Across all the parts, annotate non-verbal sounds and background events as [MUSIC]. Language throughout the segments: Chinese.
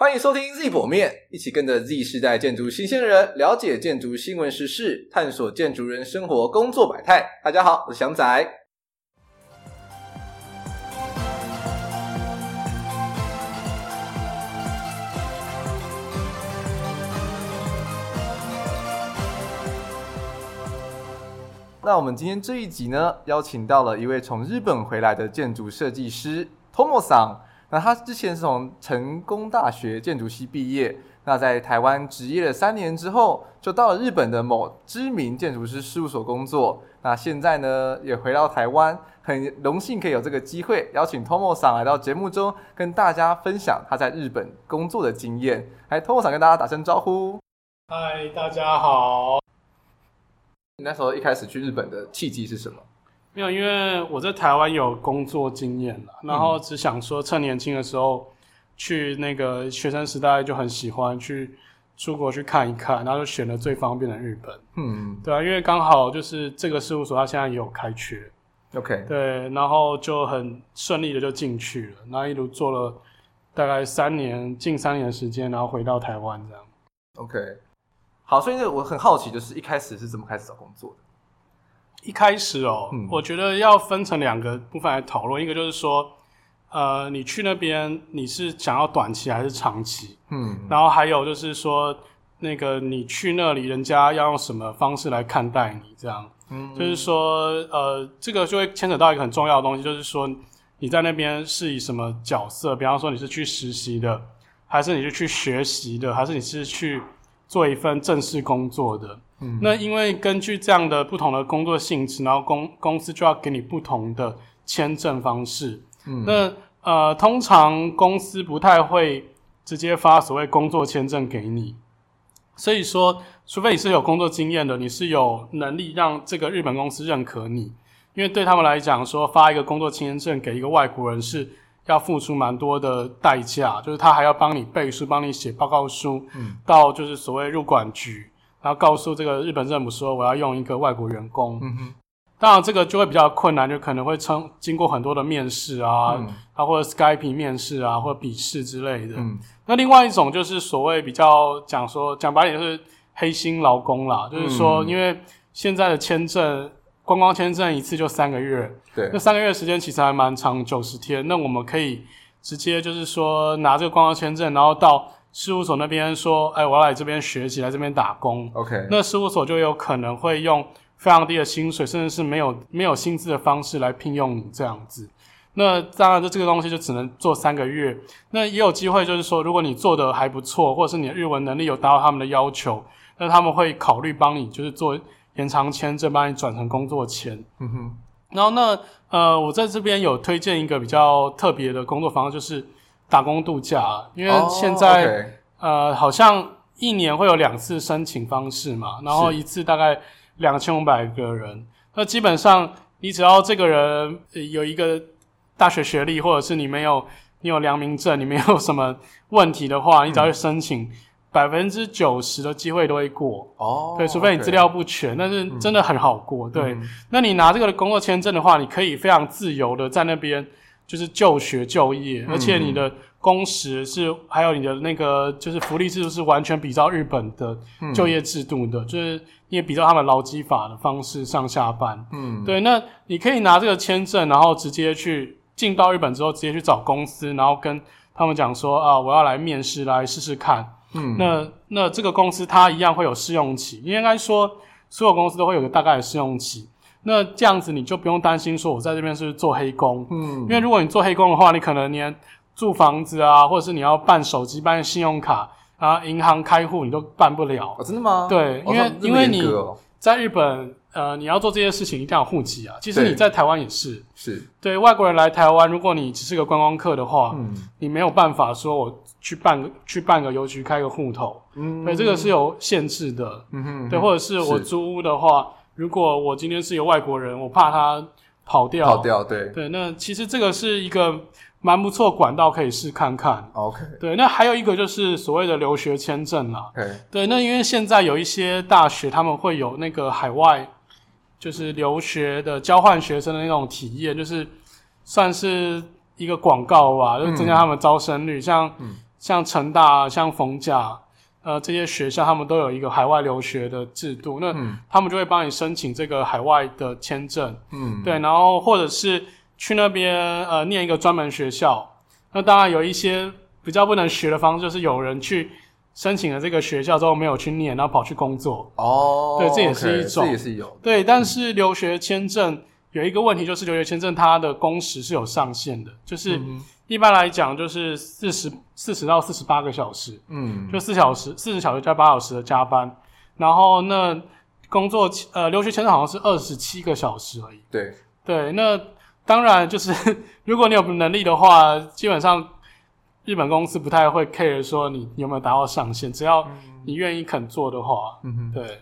欢迎收听 Z 剖面，一起跟着 Z 世代建筑新鲜人，了解建筑新闻时事，探索建筑人生活工作百态。大家好，我是翔仔。那我们今天这一集呢，邀请到了一位从日本回来的建筑设计师 Tomo 桑。那他之前是从成功大学建筑系毕业，那在台湾职业了三年之后，就到了日本的某知名建筑师事务所工作。那现在呢，也回到台湾，很荣幸可以有这个机会邀请 Tomo 桑来到节目中，跟大家分享他在日本工作的经验。来，Tomo 桑跟大家打声招呼。嗨，大家好。你那时候一开始去日本的契机是什么？没有，因为我在台湾有工作经验了，然后只想说趁年轻的时候去那个学生时代就很喜欢去出国去看一看，然后就选了最方便的日本。嗯，对啊，因为刚好就是这个事务所它现在也有开缺，OK，对，然后就很顺利的就进去了，然后一路做了大概三年，近三年的时间，然后回到台湾这样。OK。好，所以我很好奇，就是一开始是怎么开始找工作的？一开始哦，嗯、我觉得要分成两个部分来讨论。一个就是说，呃，你去那边你是想要短期还是长期？嗯，然后还有就是说，那个你去那里，人家要用什么方式来看待你？这样，嗯，就是说，呃，这个就会牵扯到一个很重要的东西，就是说你在那边是以什么角色？比方说你是去实习的，还是你是去学习的，还是你是去做一份正式工作的，嗯，那因为根据这样的不同的工作性质，然后公公司就要给你不同的签证方式，嗯，那呃，通常公司不太会直接发所谓工作签证给你，所以说，除非你是有工作经验的，你是有能力让这个日本公司认可你，因为对他们来讲，说发一个工作签证给一个外国人是。要付出蛮多的代价，就是他还要帮你背书，帮你写报告书，嗯，到就是所谓入管局，然后告诉这个日本政府说我要用一个外国员工，嗯哼，当然这个就会比较困难，就可能会经经过很多的面试啊，嗯、啊或者 Skype 面试啊，或者笔试之类的，嗯，那另外一种就是所谓比较讲说讲白点就是黑心劳工啦，就是说因为现在的签证。观光签证一次就三个月，对，那三个月的时间其实还蛮长，九十天。那我们可以直接就是说拿这个观光签证，然后到事务所那边说，哎，我要来这边学习，来这边打工。OK，那事务所就有可能会用非常低的薪水，甚至是没有没有薪资的方式来聘用你这样子。那当然，就这个东西就只能做三个月。那也有机会就是说，如果你做的还不错，或者是你的日文能力有达到他们的要求，那他们会考虑帮你就是做。延长签证，帮你转成工作签。嗯哼，然后那呃，我在这边有推荐一个比较特别的工作方式，就是打工度假。因为现在、oh. 呃，好像一年会有两次申请方式嘛，然后一次大概两千五百个人。那基本上你只要这个人有一个大学学历，或者是你没有你有良民证，你没有什么问题的话，你只要去申请。嗯百分之九十的机会都会过哦，oh, 对，除非你资料不全.但是真的很好过。嗯、对、嗯，那你拿这个工作签证的话，你可以非常自由的在那边就是就学就业，嗯、而且你的工时是还有你的那个就是福利制度是完全比照日本的就业制度的，嗯、就是你也比照他们劳基法的方式上下班。嗯，对，那你可以拿这个签证，然后直接去进到日本之后，直接去找公司，然后跟他们讲说啊，我要来面试，来试试看。嗯，那那这个公司它一样会有试用期，应该说所有公司都会有个大概的试用期。那这样子你就不用担心说我在这边是是做黑工，嗯，因为如果你做黑工的话，你可能连住房子啊，或者是你要办手机、办信用卡啊、银行开户，你都办不了。哦，真的吗？对，因为、哦、因为你在日本。呃，你要做这些事情一定要有户籍啊。其实你在台湾也是，是。对外国人来台湾，如果你只是个观光客的话，嗯，你没有办法说我去办个去办个邮局开个户头，嗯，对，这个是有限制的，嗯哼，对，或者是我租屋的话，如果我今天是一个外国人，我怕他跑掉，跑掉，对，对，那其实这个是一个。蛮不错，管道可以试看看。OK，对，那还有一个就是所谓的留学签证啦。OK，对，那因为现在有一些大学他们会有那个海外就是留学的交换学生的那种体验，就是算是一个广告吧，就增加他们招生率。嗯、像像成大、像逢甲，呃，这些学校他们都有一个海外留学的制度，那他们就会帮你申请这个海外的签证，嗯，对，然后或者是去那边呃念一个专门学校，那当然有一些比较不能学的方式，就是有人去。申请了这个学校之后没有去念，然后跑去工作。哦，对，这也是一种，这也是有。对，但是留学签证有一个问题，就是留学签证它的工时是有上限的，就是一般来讲就是四十四十到四十八个小时，嗯，就四小时四十小时加八小时的加班，然后那工作呃留学签证好像是二十七个小时而已。对对，那当然就是 [LAUGHS] 如果你有能力的话，基本上。日本公司不太会 care 说你有没有达到上限，只要你愿意肯做的话，嗯哼，对。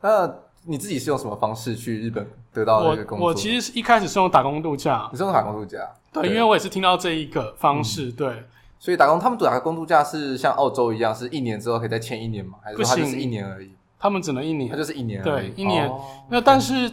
那你自己是用什么方式去日本得到这个工作？我我其实是一开始是用打工度假。你是用打工度假？对，因为我也是听到这一个方式，嗯、对。所以打工，他们打工度假是像澳洲一样，是一年之后可以再签一年吗？还是说他就是一年而已？他们只能一年，他就是一年而已，对，一年。哦、那但是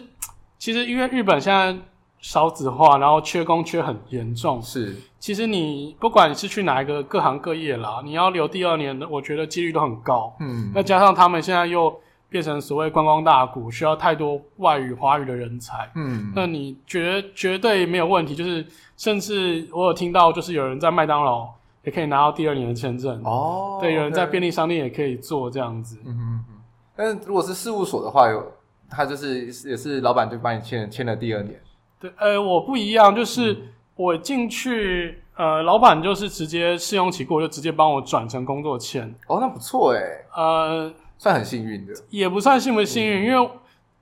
其实因为日本现在。少子化，然后缺工缺很严重。是，其实你不管你是去哪一个各行各业啦，你要留第二年的，我觉得几率都很高。嗯，那加上他们现在又变成所谓观光大国，需要太多外语华语的人才。嗯，那你绝绝对没有问题。就是甚至我有听到，就是有人在麦当劳也可以拿到第二年的签证。哦，对，有人在便利商店也可以做这样子。嗯嗯嗯。但是如果是事务所的话，有他就是也是老板就帮你签签了第二年。对，呃，我不一样，就是我进去，呃，老板就是直接试用期过，就直接帮我转成工作签。哦，那不错诶。呃，算很幸运的。也不算幸不幸运，嗯、因为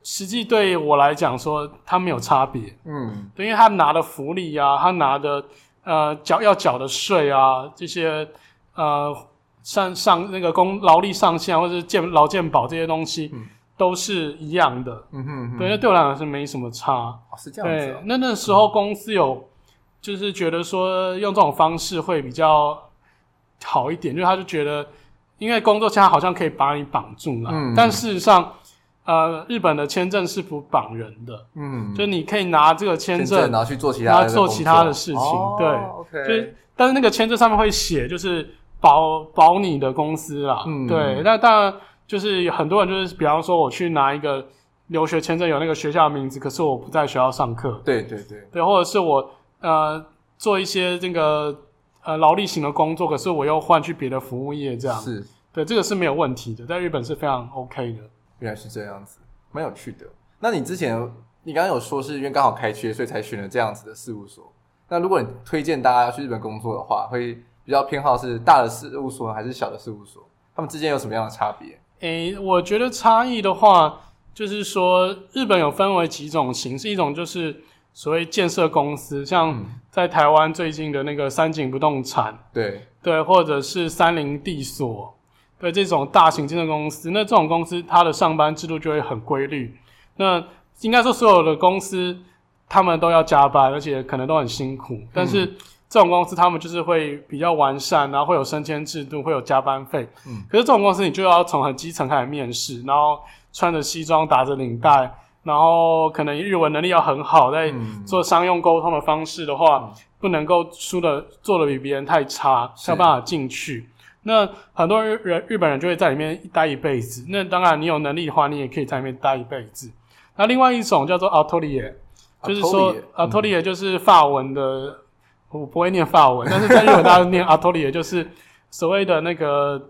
实际对我来讲说，他没有差别。嗯，对，因为他拿的福利啊，他拿的呃缴要缴的税啊，这些呃上上那个工劳力上限或者是健劳健保这些东西。嗯都是一样的，嗯哼，嗯哼，对，那对我来讲是没什么差，哦，是这样子，哦。对，那那时候公司有，就是觉得说用这种方式会比较好一点，就是他就觉得，因为工作签好像可以把你绑住了，嗯，但事实上，呃，日本的签证是不绑人的，嗯，就你可以拿这个签证，然后去做其他的做其他的事情，哦，对，OK，就但是那个签证上面会写，就是保保你的公司啦，嗯，对，那当然。就是很多人就是，比方说我去拿一个留学签证，有那个学校的名字，可是我不在学校上课。对对对，对，或者是我呃做一些这个呃劳力型的工作，可是我又换去别的服务业，这样是对，这个是没有问题的，在日本是非常 OK 的。原来是这样子，蛮有趣的。那你之前你刚刚有说是因为刚好开缺，所以才选了这样子的事务所。那如果你推荐大家要去日本工作的话，会比较偏好是大的事务所还是小的事务所？他们之间有什么样的差别？诶，我觉得差异的话，就是说日本有分为几种形式，一种就是所谓建设公司，像在台湾最近的那个三井不动产，对对，或者是三菱地所，对这种大型建设公司，那这种公司它的上班制度就会很规律。那应该说所有的公司他们都要加班，而且可能都很辛苦，但是。这种公司他们就是会比较完善，然后会有升迁制度，会有加班费。嗯，可是这种公司你就要从很基层开始面试，然后穿着西装打着领带，然后可能日文能力要很好，在做商用沟通的方式的话，嗯、不能够输的做的比别人太差，才有办法进去。那很多人日本人就会在里面待一辈子。那当然你有能力的话，你也可以在里面待一辈子。那另外一种叫做 atelier，就是说 atelier 就是法文的。我不会念法文，但是在日本大家念 [LAUGHS] atelier，就是所谓的那个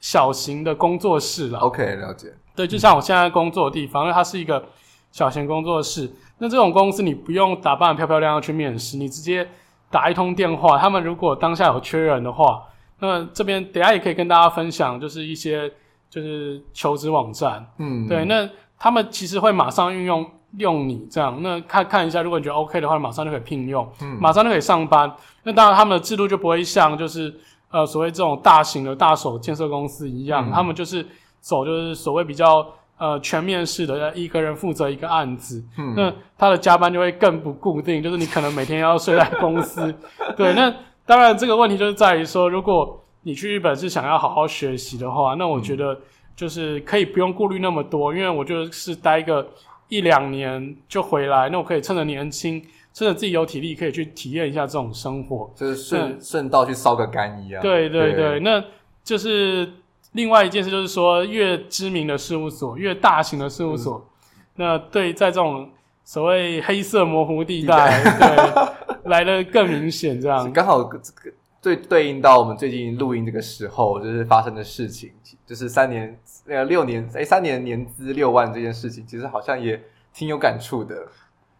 小型的工作室了。OK，了解。对，就像我现在工作的地方，因为它是一个小型工作室。那这种公司你不用打扮得漂漂亮亮去面试，你直接打一通电话，他们如果当下有缺人的话，那这边等下也可以跟大家分享，就是一些就是求职网站。嗯，对，那他们其实会马上运用。用你这样，那看看一下，如果你觉得 OK 的话，马上就可以聘用，嗯，马上就可以上班。那当然，他们的制度就不会像就是呃所谓这种大型的大手建设公司一样，嗯，他们就是走就是所谓比较呃全面式的，一个人负责一个案子。嗯，那他的加班就会更不固定，就是你可能每天要睡在公司。[LAUGHS] 对，那当然这个问题就是在于说，如果你去日本是想要好好学习的话，那我觉得就是可以不用顾虑那么多，因为我就是待一个。一两年就回来，那我可以趁着年轻趁着自己有体力，可以去体验一下这种生活，就是顺顺道去烧个干一样。对对对，对那就是另外一件事，就是说越知名的事务所，越大型的事务所，嗯、那对在这种所谓黑色模糊地带，对 [LAUGHS] 来的更明显。这样。刚好这个对对应到我们最近录音这个时候，就是发生的事情，就是三年呃六年哎三年年资六万这件事情，其实好像也挺有感触的。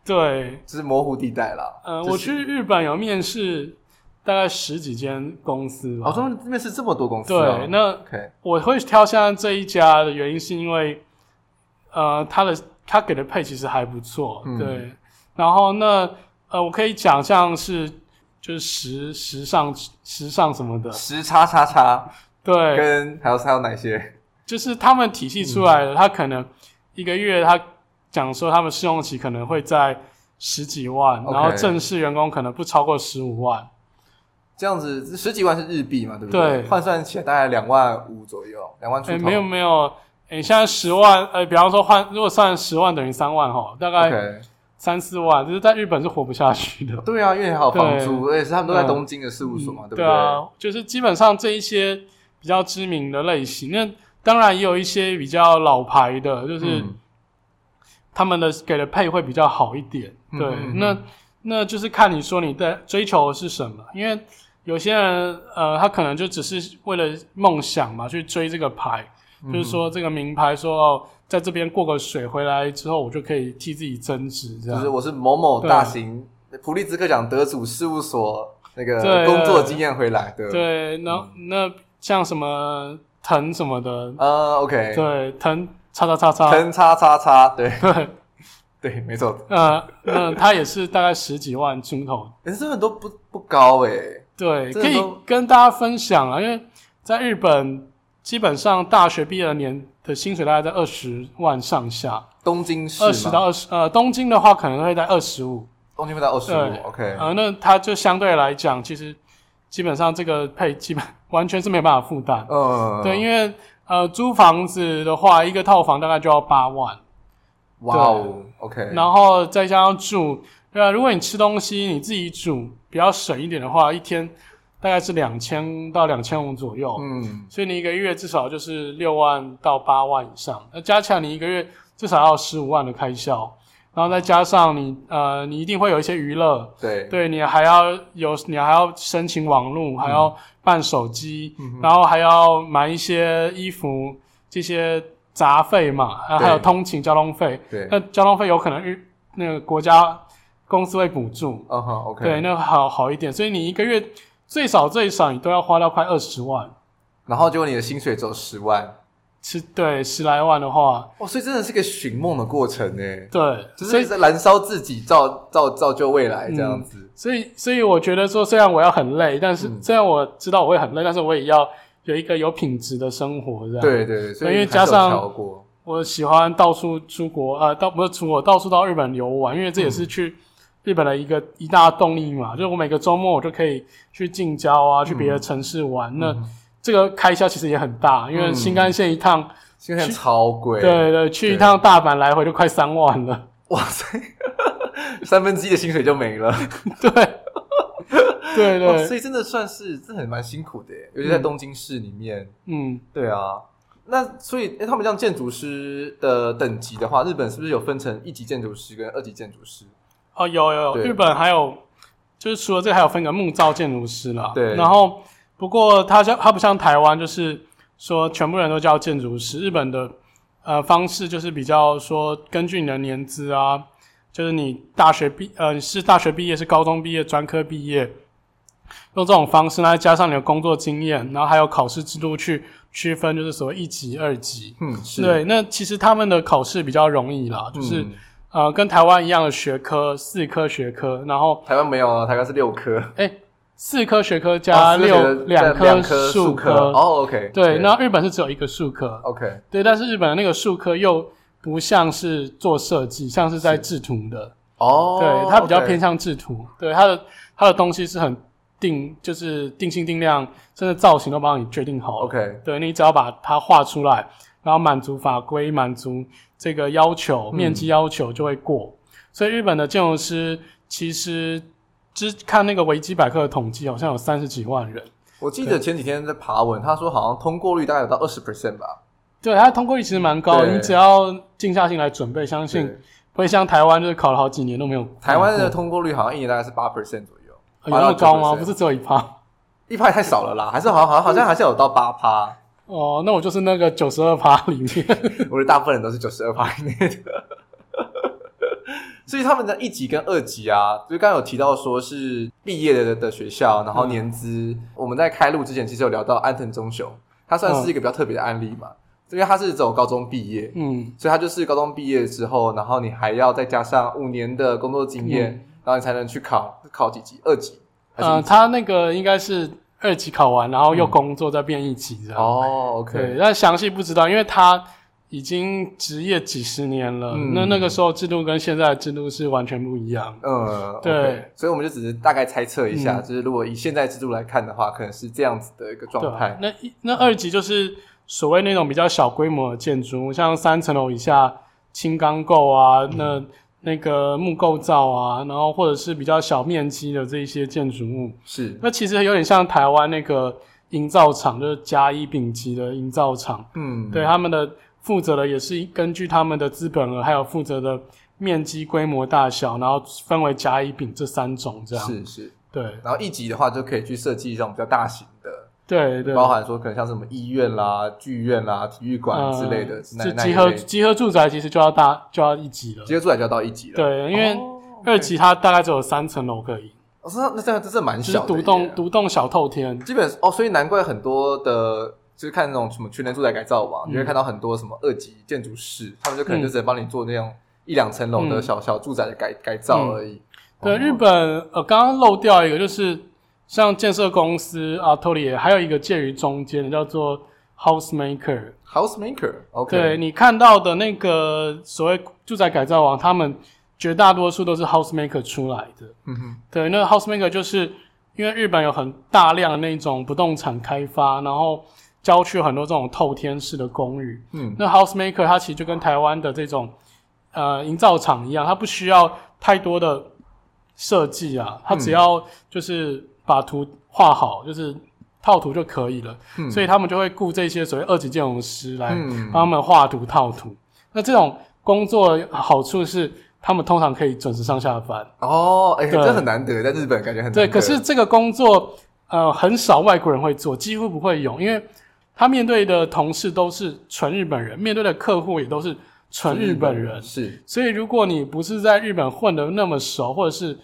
对，就是模糊地带啦。嗯、呃，我去日本有面试，大概十几间公司吧。哦，说面试这么多公司、啊。对，那我会挑现在这一家的原因是因为，呃，他的他给的配其实还不错。嗯、对，然后那呃，我可以讲像是就是时时尚时尚什么的，时叉叉叉。对，跟还有还有哪些？就是他们体系出来的，嗯、他可能一个月他。讲说他们试用期可能会在十几万.然后正式员工可能不超过十五万，这样子十几万是日币嘛，对不对？对，换算起来大概两万五左右，两万出头。欸、没有没有，你、欸、现在十万，呃、欸，比方说换如果算十万等于三万哈，大概三四万，就是在日本是活不下去的。对啊，因为还有房租，而且是他们都在东京的事务所嘛，嗯、对不对？对啊，就是基本上这一些比较知名的类型，那当然也有一些比较老牌的，就是。嗯。他们的给的配会比较好一点，对，嗯嗯。嗯，那那就是看你说你的追求的是什么，因为有些人呃，他可能就只是为了梦想嘛，去追这个牌，嗯、就是说这个名牌说，说哦，在这边过个水回来之后，我就可以替自己增值，这样。就是我是某某大型普利兹克奖得主事务所那个工作经验回来的，对，那、嗯、那像什么藤什么的，呃，OK，对，藤。叉叉叉叉，藤叉叉叉，对对 [LAUGHS] 对，没错。呃，那他也是大概十几万出头，人生很多不不高诶、欸。对，可以跟大家分享啊，因为在日本，基本上大学毕业的年的薪水大概在二十万上下。东京是二十到二十，呃，东京的话可能会在二十五。东京会在二十五，OK。呃，那它就相对来讲，其实基本上这个配基本完全是没办法负担。嗯，对，因为。呃，租房子的话，一个套房大概就要八万。哇哦，OK。然后再加上住，对啊，如果你吃东西你自己煮，比较省一点的话，一天大概是两千到两千五左右。嗯，所以你一个月至少就是六万到八万以上。那加起来你一个月至少要十五万的开销。然后再加上你，呃，你一定会有一些娱乐，对，对你还要有，你还要申请网络，嗯、还要办手机，嗯、然后还要买一些衣服，这些杂费嘛，然后还有通勤交通费，对，那交通费有可能日那个国家公司会补助，嗯哼，OK，对，那好好一点，所以你一个月最少最少你都要花到快二十万，然后结果你的薪水只有十万。是对十来万的话，哦，所以真的是个寻梦的过程呢。对，就是在燃烧自己造，造造造就未来这样子。嗯、所以，所以我觉得说，虽然我要很累，但是、嗯、虽然我知道我会很累，但是我也要有一个有品质的生活，这样。对对对，所以因为加上我喜欢到处出国，呃，到不是出国，到处到日本游玩，因为这也是去日本的一个、嗯、一大动力嘛。就是我每个周末我就可以去近郊啊，去别的城市玩。嗯、那这个开销其实也很大，因为新干线一趟，新干线超贵。对对，去一趟大阪来回就快三万了。哇塞，[LAUGHS] 三分之一的薪水就没了。[LAUGHS] 对，对对，所以真的算是，真的很蛮辛苦的耶，尤其在东京市里面。嗯，对啊。那所以，诶他们这样建筑师的等级的话，日本是不是有分成一级建筑师跟二级建筑师？哦，有有有，日本还有，就是除了这个，还有分个木造建筑师啦。对，然后。不过它像它不像台湾，就是说全部人都叫建筑师。日本的呃方式就是比较说根据你的年资啊，就是你大学毕呃你是大学毕业是高中毕业专科毕业，用这种方式，呢加上你的工作经验，然后还有考试制度去区分，就是所谓一级、二级。嗯，是。对，那其实他们的考试比较容易啦，就是、嗯、呃跟台湾一样的学科，四科学科，然后台湾没有啊，台湾是六科。诶四科学科加六两科数科哦，OK，对，那日本是只有一个数科，OK，对，但是日本的那个数科又不像是做设计，像是在制图的哦，对，它比较偏向制图，对，它的它的东西是很定，就是定性定量，甚至造型都帮你决定好，OK，对，你只要把它画出来，然后满足法规，满足这个要求，面积要求就会过，所以日本的建筑师。其实只看那个维基百科的统计，好像有三十几万人。我记得前几天在爬文，他说好像通过率大概有到二十 percent 吧。对，他通过率其实蛮高，你只要静下心来准备，相信不会像台湾就是考了好几年都没有。台湾的通过率好像一年大概是八 percent 左右，有那么高吗？不是只有一趴？一趴太少了啦，还是好像好像好像还是有到八趴。哦，那我就是那个九十二趴里面，[LAUGHS] 我的大部分人都是九十二趴以内的。所以他们的一级跟二级啊，就刚刚有提到说是毕业的的学校，然后年资，嗯、我们在开录之前其实有聊到安藤忠雄，他算是一个比较特别的案例嘛，因为他是走高中毕业，嗯，所以他就是高中毕业之后，然后你还要再加上五年的工作经验，嗯、然后你才能去考考几级？二级？嗯、呃，他那个应该是二级考完，然后又工作再变一级这样。哦，OK，对，但详细不知道，因为他。已经职业几十年了，嗯、那那个时候制度跟现在的制度是完全不一样。嗯，对，okay, 所以我们就只是大概猜测一下，嗯、就是如果以现在制度来看的话，可能是这样子的一个状态。那那二级就是所谓那种比较小规模的建筑，像三层楼以下轻钢构啊，嗯、那那个木构造啊，然后或者是比较小面积的这一些建筑物。是，那其实有点像台湾那个营造厂，就是甲乙丙级的营造厂。嗯，对他们的。负责的也是根据他们的资本额，还有负责的面积、规模、大小，然后分为甲、乙、丙这三种这样。是是，对。然后一级的话，就可以去设计一种比较大型的，对对，包含说可能像什么医院啦、剧院啦、体育馆之类的。这、嗯、集合集合住宅其实就要大就要一级了，集合住宅就要到一级了。对，因为二级它大概只有三层楼可以。哦，是那这样这是蛮小的，独栋独栋小透天。基本哦，所以难怪很多的。就是看那种什么全能住宅改造网，你会看到很多什么二级建筑师，他们就可能就只能帮你做那种一两层楼的小小住宅的改改造而已。对，日本呃，刚刚漏掉一个，就是像建设公司啊，Atelier，还有一个介于中间的叫做 Housemaker。Housemaker，OK。对，你看到的那个所谓住宅改造网，他们绝大多数都是 Housemaker 出来的。嗯哼。对，那 Housemaker 就是因为日本有很大量的那种不动产开发，然后。郊区有很多这种透天式的公寓，嗯，那 Housemaker 它其实就跟台湾的这种呃营造厂一样，它不需要太多的设计啊，它只要就是把图画好，就是套图就可以了，嗯，所以他们就会雇这些所谓二级建筑师来帮他们画图套图。那这种工作好处是，他们通常可以准时上下班。哦，哎、欸，这很难得，在日本感觉很。对，可是这个工作呃很少外国人会做，几乎不会有，因为。他面对的同事都是纯日本人，面对的客户也都是纯日本人。是，所以如果你不是在日本混的那么熟，或者是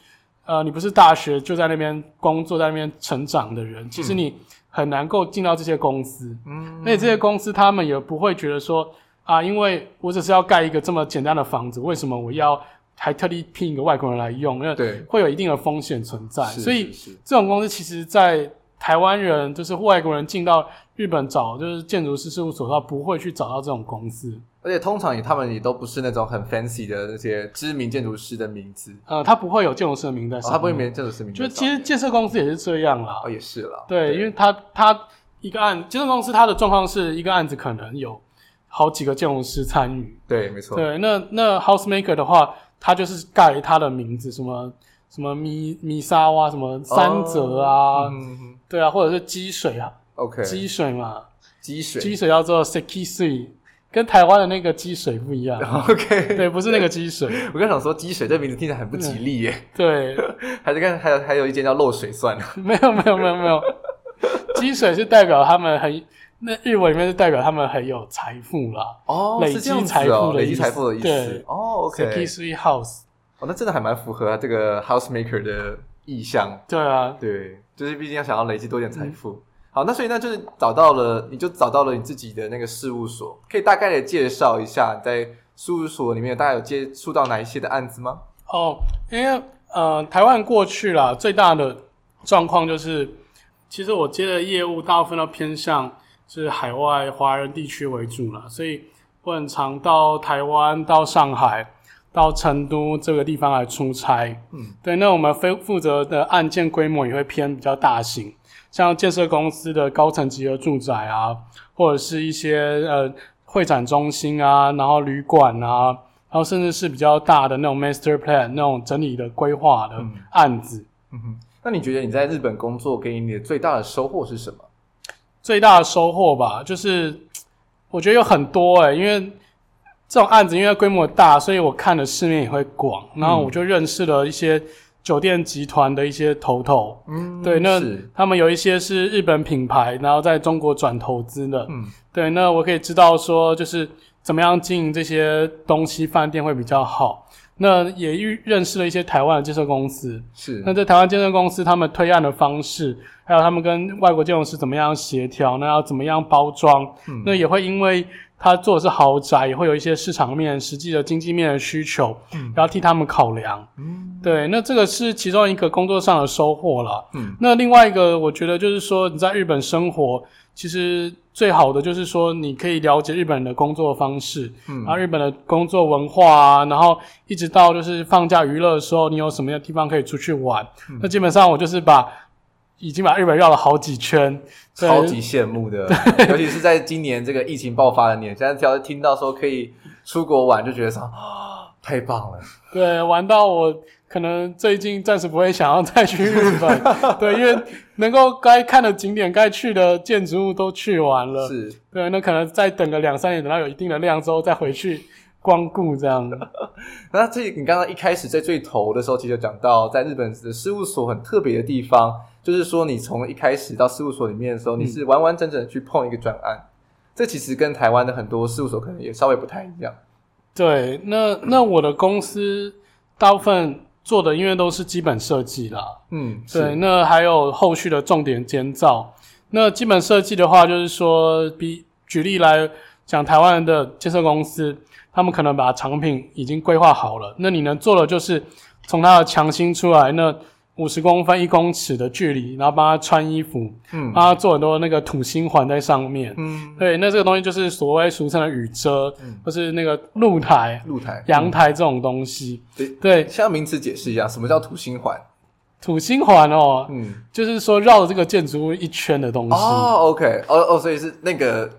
呃，你不是大学就在那边工作，在那边成长的人，其实你很难够进到这些公司。嗯，而且这些公司他们也不会觉得说啊，因为我只是要盖一个这么简单的房子，为什么我要还特地聘一个外国人来用？因为会有一定的风险存在。所以这种公司其实，在台湾人就是外国人进到日本找就是建筑师事务所的话，不会去找到这种公司。而且通常也他们也都不是那种很 fancy 的那些知名建筑师的名字。呃，他不会有建筑师的名字，他不会没建筑师名字。就其实建设公司也是这样啦。哦，也是啦。对，因为他他一个案建设公司，他的状况是一个案子可能有好几个建筑师参与。对，没错。对，那那 Housemaker 的话，他就是盖他的名字，什么什么米米沙哇，什么三泽啊。哦嗯对啊，或者是积水啊，OK，积水嘛，积水，积水叫做 Sekisui，跟台湾的那个积水不一样，OK，对，不是那个积水。[LAUGHS] 我刚想说积水这名字听起来很不吉利耶，对，[LAUGHS] 还是看还有还有一间叫漏水算 [LAUGHS] 了，没有没有没有没有，积水是代表他们很，那日文里面是代表他们很有财富啦，哦，累积财富的累积财富的意思，对，哦，OK，Sekisui House，哦，那真的还蛮符合这个 Housemaker 的意向，对啊，对。就是毕竟要想要累积多点财富，嗯、好，那所以那，就是找到了，你就找到了你自己的那个事务所，可以大概的介绍一下在事务所里面大概有接触到哪一些的案子吗？哦，因为呃，台湾过去啦，最大的状况就是，其实我接的业务大部分都偏向是海外华人地区为主啦，所以我很常到台湾、到上海。到成都这个地方来出差，嗯，对，那我们负负责的案件规模也会偏比较大型，像建设公司的高层集合住宅啊，或者是一些呃会展中心啊，然后旅馆啊，然后甚至是比较大的那种 master plan 那种整理的规划的案子。嗯哼，那你觉得你在日本工作给你的最大的收获是什么？最大的收获吧，就是我觉得有很多哎、欸，因为这种案子因为规模大，所以我看的世面也会广，然后我就认识了一些酒店集团的一些头头。嗯，对，那他们有一些是日本品牌，然后在中国转投资的。嗯，对，那我可以知道说，就是怎么样经营这些东西饭店会比较好。那也认识了一些台湾的建设公司，是。那在台湾建设公司，他们推案的方式，还有他们跟外国建筑师怎么样协调，那要怎么样包装，嗯，那也会因为他做的是豪宅，也会有一些市场面、实际的经济面的需求，嗯，然后替他们考量，嗯，对。那这个是其中一个工作上的收获了，嗯。那另外一个，我觉得就是说你在日本生活。其实最好的就是说，你可以了解日本人的工作方式，嗯，然后日本的工作文化啊，然后一直到就是放假娱乐的时候，你有什么样的地方可以出去玩？嗯、那基本上我就是把已经把日本绕了好几圈，超级羡慕的，[LAUGHS] 尤其是在今年这个疫情爆发的年，现在只要听到说可以出国玩，就觉得说啊，太棒了，对，玩到我。可能最近暂时不会想要再去日本，[LAUGHS] 对，因为能够该看的景点、该去的建筑物都去完了，是，对，那可能再等个两三年，等到有一定的量之后再回去光顾这样。的。[LAUGHS] 那这你刚刚一开始在最头的时候，其实就讲到在日本的事务所很特别的地方，就是说你从一开始到事务所里面的时候，你是完完整整的去碰一个专案，这其实跟台湾的很多事务所可能也稍微不太一样。对，那那我的公司大部分。做的因为都是基本设计啦，嗯，对，那还有后续的重点监造。那基本设计的话，就是说，比举例来讲，台湾的建设公司，他们可能把产品已经规划好了，那你能做的就是从它的墙心出来那。五十公分、一公尺的距离，然后帮他穿衣服，嗯，帮他做很多那个土星环在上面，嗯，对，那这个东西就是所谓俗称的雨遮，嗯，或是那个露台、露台、阳台这种东西，对对。现在名词解释一下，什么叫土星环？土星环哦，嗯，就是说绕着这个建筑物一圈的东西。哦，OK，哦哦，所以是那个。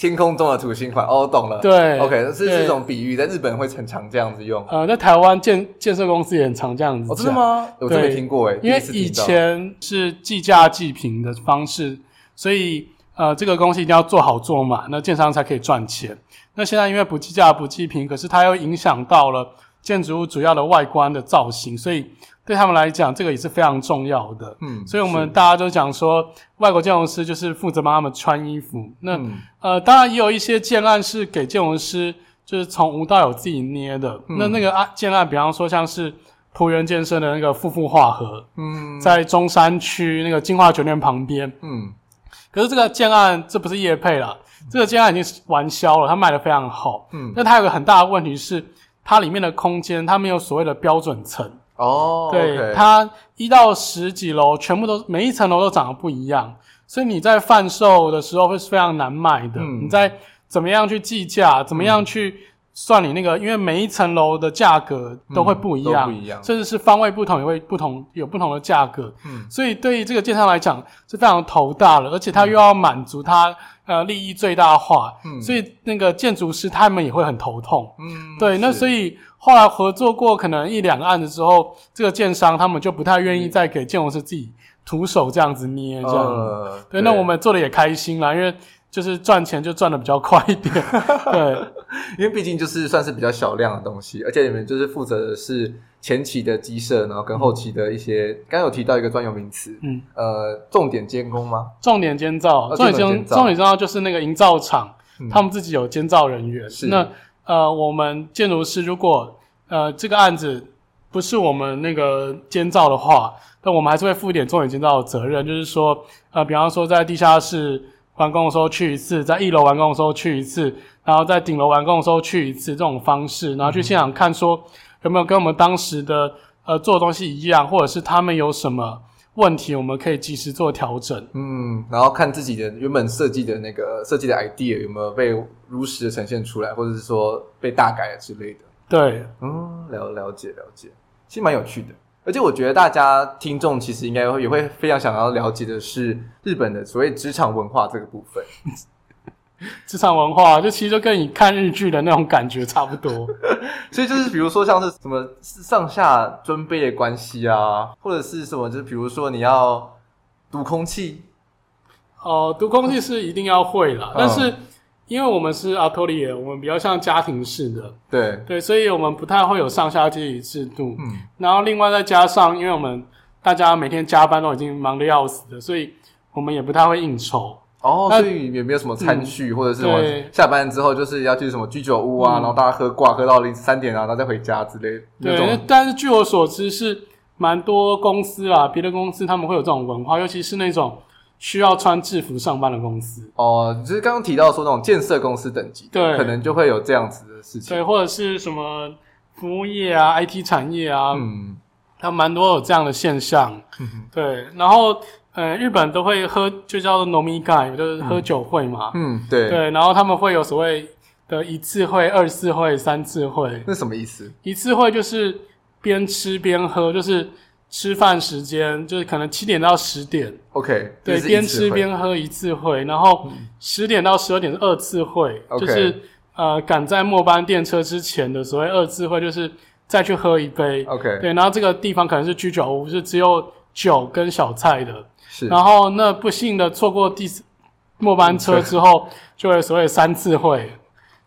天空中的土星款，哦，懂了。对，OK，这是这种比喻，在日本会很常这样子用。呃，在台湾建建设公司也很常这样子。哦，真的吗？我真没听过诶。因为以前是计价计平的方式，所以呃，这个东西一定要做好做嘛，那建商才可以赚钱。那现在因为不计价不计平，可是它又影响到了建筑物主要的外观的造型，所以。对他们来讲，这个也是非常重要的。嗯，所以我们大家都讲说，外国建筑师就是负责帮他们穿衣服。那、嗯、呃，当然也有一些建案是给建筑师，就是从无到有自己捏的。嗯、那那个案建案，比方说像是浦原健身的那个富富化合，嗯，在中山区那个金华酒店旁边。嗯，可是这个建案这不是业配啦，这个建案已经完销了，它卖的非常好。嗯，那它有个很大的问题是，它里面的空间它没有所谓的标准层。哦，对.它一到十几楼，全部都每一层楼都长得不一样，所以你在贩售的时候会是非常难卖的。嗯、你在怎么样去计价，怎么样去算你那个，嗯、因为每一层楼的价格都会不一样，嗯、不一样，甚至是方位不同也会不同，有不同的价格。嗯，所以对于这个建商来讲是非常头大的，而且他又要满足他。呃，利益最大化，嗯，所以那个建筑师他们也会很头痛，嗯，对，那所以后来合作过可能一两个案子之后，这个建商他们就不太愿意再给建筑师自己徒手这样子捏这样，呃、对，那我们做的也开心啦，因为。就是赚钱就赚的比较快一点，[LAUGHS] 对，因为毕竟就是算是比较小量的东西，而且你们就是负责的是前期的机设，然后跟后期的一些，刚有提到一个专有名词，嗯，呃，重点监工吗？重点监造，重点监，重点监造就是那个营造厂，嗯、他们自己有监造人员。是。那呃，我们建筑师如果呃这个案子不是我们那个监造的话，那我们还是会负一点重点监造的责任，就是说呃，比方说在地下室。完工的时候去一次，在一楼完工的时候去一次，然后在顶楼完工的时候去一次，这种方式，然后去现场看说有没有跟我们当时的呃做的东西一样，或者是他们有什么问题，我们可以及时做调整。嗯，然后看自己的原本设计的那个设计的 idea 有没有被如实的呈现出来，或者是说被大改了之类的。对，嗯，了了解了解，其实蛮有趣的。而且我觉得大家听众其实应该也会非常想要了解的是日本的所谓职场文化这个部分。职场文化，就其实就跟你看日剧的那种感觉差不多。[LAUGHS] 所以就是比如说像是什么上下尊卑的关系啊，或者是什么，就是比如说你要读空气。哦，读空气是一定要会啦，嗯、但是因为我们是阿托利耶，我们比较像家庭式的，对对，所以我们不太会有上下阶级制度。嗯，然后另外再加上，因为我们大家每天加班都已经忙得要死的，所以我们也不太会应酬。哦，所以也没有什么餐叙、嗯、或者是什么下班之后就是要去什么居酒屋啊，嗯、然后大家喝挂喝到凌晨三点啊，然后再回家之类的。对，但是据我所知是蛮多公司啊，别的公司他们会有这种文化，尤其是那种。需要穿制服上班的公司。哦，就是刚刚提到说那种建设公司等级，对，可能就会有这样子的事情，对，或者是什么服务业啊、IT 产业啊，嗯，它蛮多有这样的现象，嗯，对，然后呃，日本都会喝，就叫做饮み会，就是喝酒会嘛，嗯，对，对，然后他们会有所谓的一次会、二次会、三次会，那什么意思？一次会就是边吃边喝，就是。吃饭时间就是可能七点到十点，OK，对，边吃边喝一次会，然后十点到十二点是二次会，okay. 就是呃赶在末班电车之前的所谓二次会，就是再去喝一杯，OK，对，然后这个地方可能是居酒屋，是只有酒跟小菜的，是，然后那不幸的错过第末班车之后，[LAUGHS] 就会所谓三次会，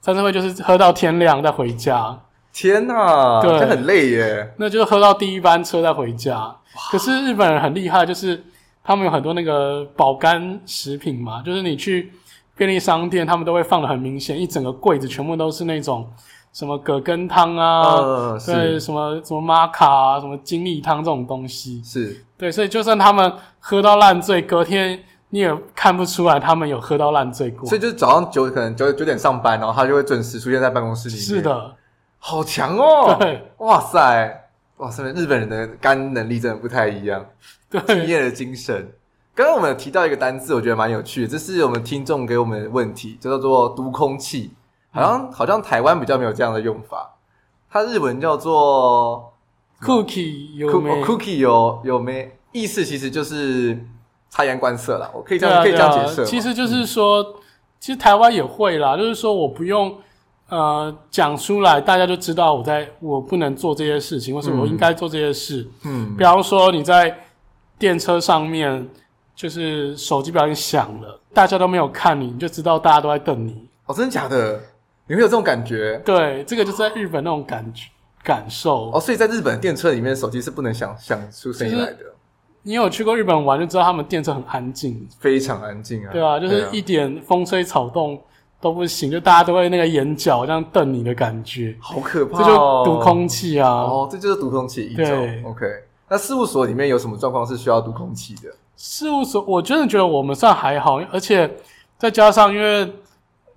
三次会就是喝到天亮再回家。天呐，对，这很累耶。那就是喝到第一班车再回家。可是日本人很厉害，就是他们有很多那个保肝食品嘛，就是你去便利商店，他们都会放的很明显，一整个柜子全部都是那种什么葛根汤啊，呃、对，什么什么玛卡啊，什么精力汤这种东西。是对，所以就算他们喝到烂醉，隔天你也看不出来他们有喝到烂醉过。所以就是早上九可能九九点上班，然后他就会准时出现在办公室里面。是的。好强哦！对，哇塞，哇塞，日本人的肝能力真的不太一样，对，敬业的精神。刚刚我们有提到一个单字，我觉得蛮有趣的，这是我们听众给我们的问题，就叫做“读空气”，好像、嗯、好像台湾比较没有这样的用法，它日文叫做 “cookie 有没 cookie 有有没”，意思其实就是察言观色啦。我可以这样、啊、可以这样解释，其实就是说，嗯、其实台湾也会啦，就是说我不用。呃，讲出来，大家就知道我在，我不能做这些事情，或是我应该做这些事。嗯，比方说你在电车上面，就是手机不小心响了，大家都没有看你，你就知道大家都在瞪你。哦，真的假的？你会有这种感觉？对，这个就是在日本那种感觉感受。哦，所以在日本电车里面，手机是不能响响出声音来的。你有去过日本玩，就知道他们电车很安静，非常安静啊。对啊，就是一点风吹草动。都不行，就大家都会那个眼角这样瞪你的感觉，好可怕哦！这就读空气啊！哦，这就是读空气。对，OK。那事务所里面有什么状况是需要读空气的？事务所，我真的觉得我们算还好，而且再加上因为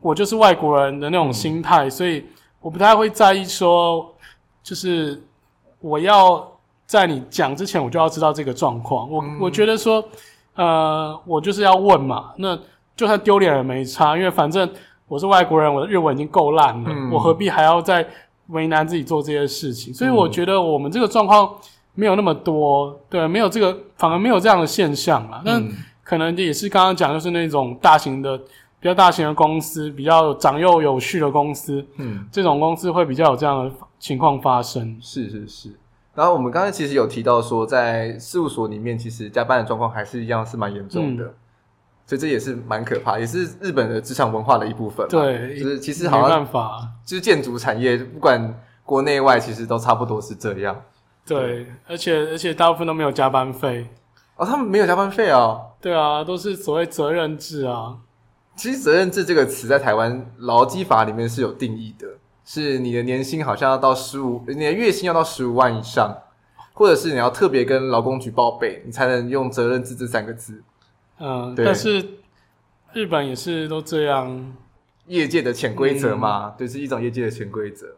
我就是外国人的那种心态，嗯，所以我不太会在意说，就是我要在你讲之前，我就要知道这个状况。我，嗯，我觉得说，呃，我就是要问嘛，那就算丢脸也没差，因为反正。我是外国人，我的日文已经够烂了，嗯，我何必还要再为难自己做这些事情？所以我觉得我们这个状况没有那么多，对，没有这个，反而没有这样的现象啦。那可能也是刚刚讲，就是那种大型的、比较大型的公司，比较长幼有序的公司，嗯，这种公司会比较有这样的情况发生。是是是。然后我们刚才其实有提到说，在事务所里面，其实加班的状况还是一样是蛮严重的。嗯所以这也是蛮可怕，也是日本的职场文化的一部分。对，就是其实好像没办法，就是建筑产业，不管国内外，其实都差不多是这样。对，对而且而且大部分都没有加班费。哦，他们没有加班费啊？对啊，都是所谓责任制啊。其实责任制这个词在台湾劳基法里面是有定义的，是你的年薪好像要到十五，你的月薪要到十五万以上，或者是你要特别跟劳工局报备，你才能用责任制这三个字。嗯，但是日本也是都这样，业界的潜规则嘛，对、嗯，是一种业界的潜规则。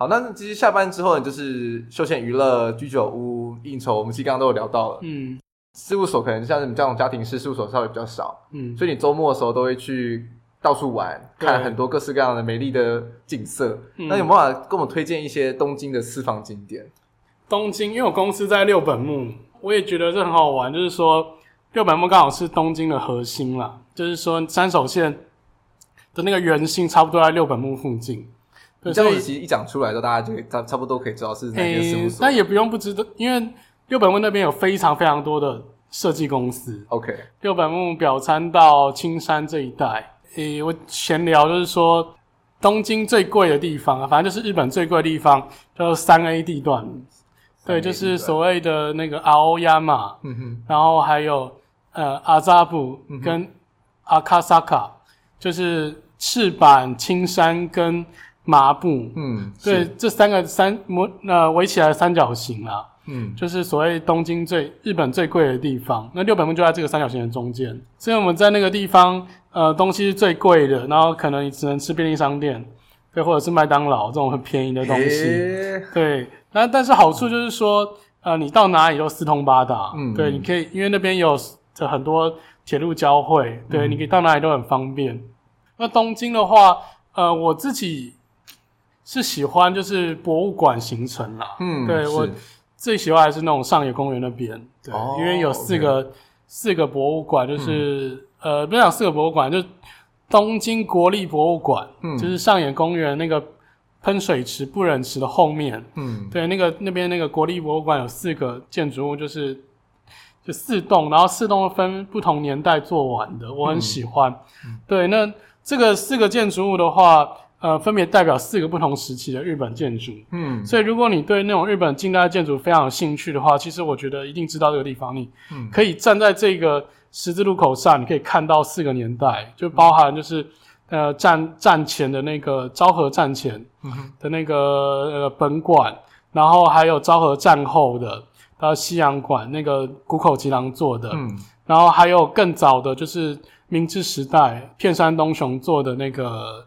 好，那其实下班之后呢，就是休闲娱乐、居酒屋、应酬，我们其实刚刚都有聊到了，嗯。事务所可能像你们这种家庭式事务所稍微比较少，嗯，所以你周末的时候都会去到处玩，看很多各式各样的美丽的景色。嗯、那有没有办法跟我们推荐一些东京的私房景点？东京，因为我公司在六本木，我也觉得这很好玩。就是说，六本木刚好是东京的核心啦，就是说山手线的那个圆心差不多在六本木附近。对，这样子其实一讲出来的，大家就差差不多可以知道是哪间事务所。那、欸、也不用不知道，因为六本木那边有非常非常多的设计公司。OK，六本木、表参到、青山这一带。诶、欸，我闲聊就是说，东京最贵的地方啊，反正就是日本最贵的地方，叫做三 A 地段。对，就是所谓的那个青山嘛，嗯哼，然后还有呃阿扎布跟阿卡萨卡，就是赤坂、青山跟麻布，嗯，对，这三个三模呃围起来的三角形啊，嗯，就是所谓东京最日本最贵的地方。那六本木就在这个三角形的中间，所以我们在那个地方，呃，东西是最贵的，然后可能你只能吃便利商店，对，或者是麦当劳这种很便宜的东西，欸、对。那但是好处就是说，呃，你到哪里都四通八达，嗯，对，你可以因为那边有很多铁路交汇，对，你可以到哪里都很方便。那东京的话，呃，我自己是喜欢就是博物馆行程啦，嗯，对，我最喜欢还是那种上野公园那边，对，因为有四个四个博物馆，就是呃，不是讲四个博物馆，就东京国立博物馆，嗯，就是上野公园那个。喷水池、不忍池的后面，嗯，对，那个那边那个国立博物馆有四个建筑物，就是就四栋，然后四栋分不同年代做完的，我很喜欢。嗯、对，那这个四个建筑物的话，呃，分别代表四个不同时期的日本建筑。嗯，所以如果你对那种日本近代建筑非常有兴趣的话，其实我觉得一定知道这个地方。你可以站在这个十字路口上，你可以看到四个年代，就包含就是。呃，站站前的那个昭和站前的那个呃本馆，然后还有昭和战后的，到西洋馆那个谷口吉郎做的，嗯，然后还有更早的，就是明治时代片山东雄做的那个，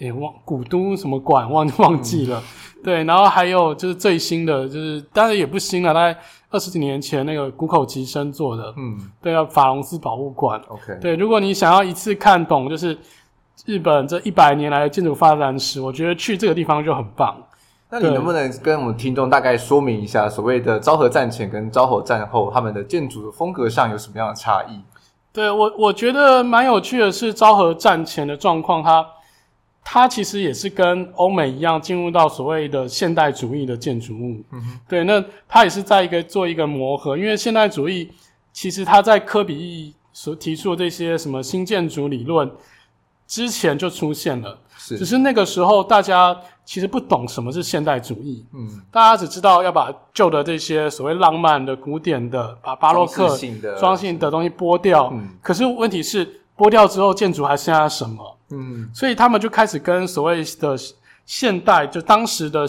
诶忘古都什么馆忘 [LAUGHS] 忘记了，嗯、对，然后还有就是最新的，就是当然也不新了，大概二十几年前那个谷口吉生做的，嗯，对，要法隆寺博物馆，OK，对，如果你想要一次看懂，就是。日本这一百年来的建筑发展史，我觉得去这个地方就很棒。那你能不能跟我们听众大概说明一下，所谓的昭和战前跟昭和战后他们的建筑的风格上有什么样的差异？对，我我觉得蛮有趣的是，昭和战前的状况，它它其实也是跟欧美一样进入到所谓的现代主义的建筑物。嗯，对，那它也是在一个做一个磨合，因为现代主义其实它在科比意所提出的这些什么新建筑理论。之前就出现了，是，只是那个时候大家其实不懂什么是现代主义，嗯，大家只知道要把旧的这些所谓浪漫的、古典的、把巴洛克装饰性的东西剥掉，嗯，可是问题是剥掉之后建筑还剩下什么？嗯，所以他们就开始跟所谓的现代，就当时的、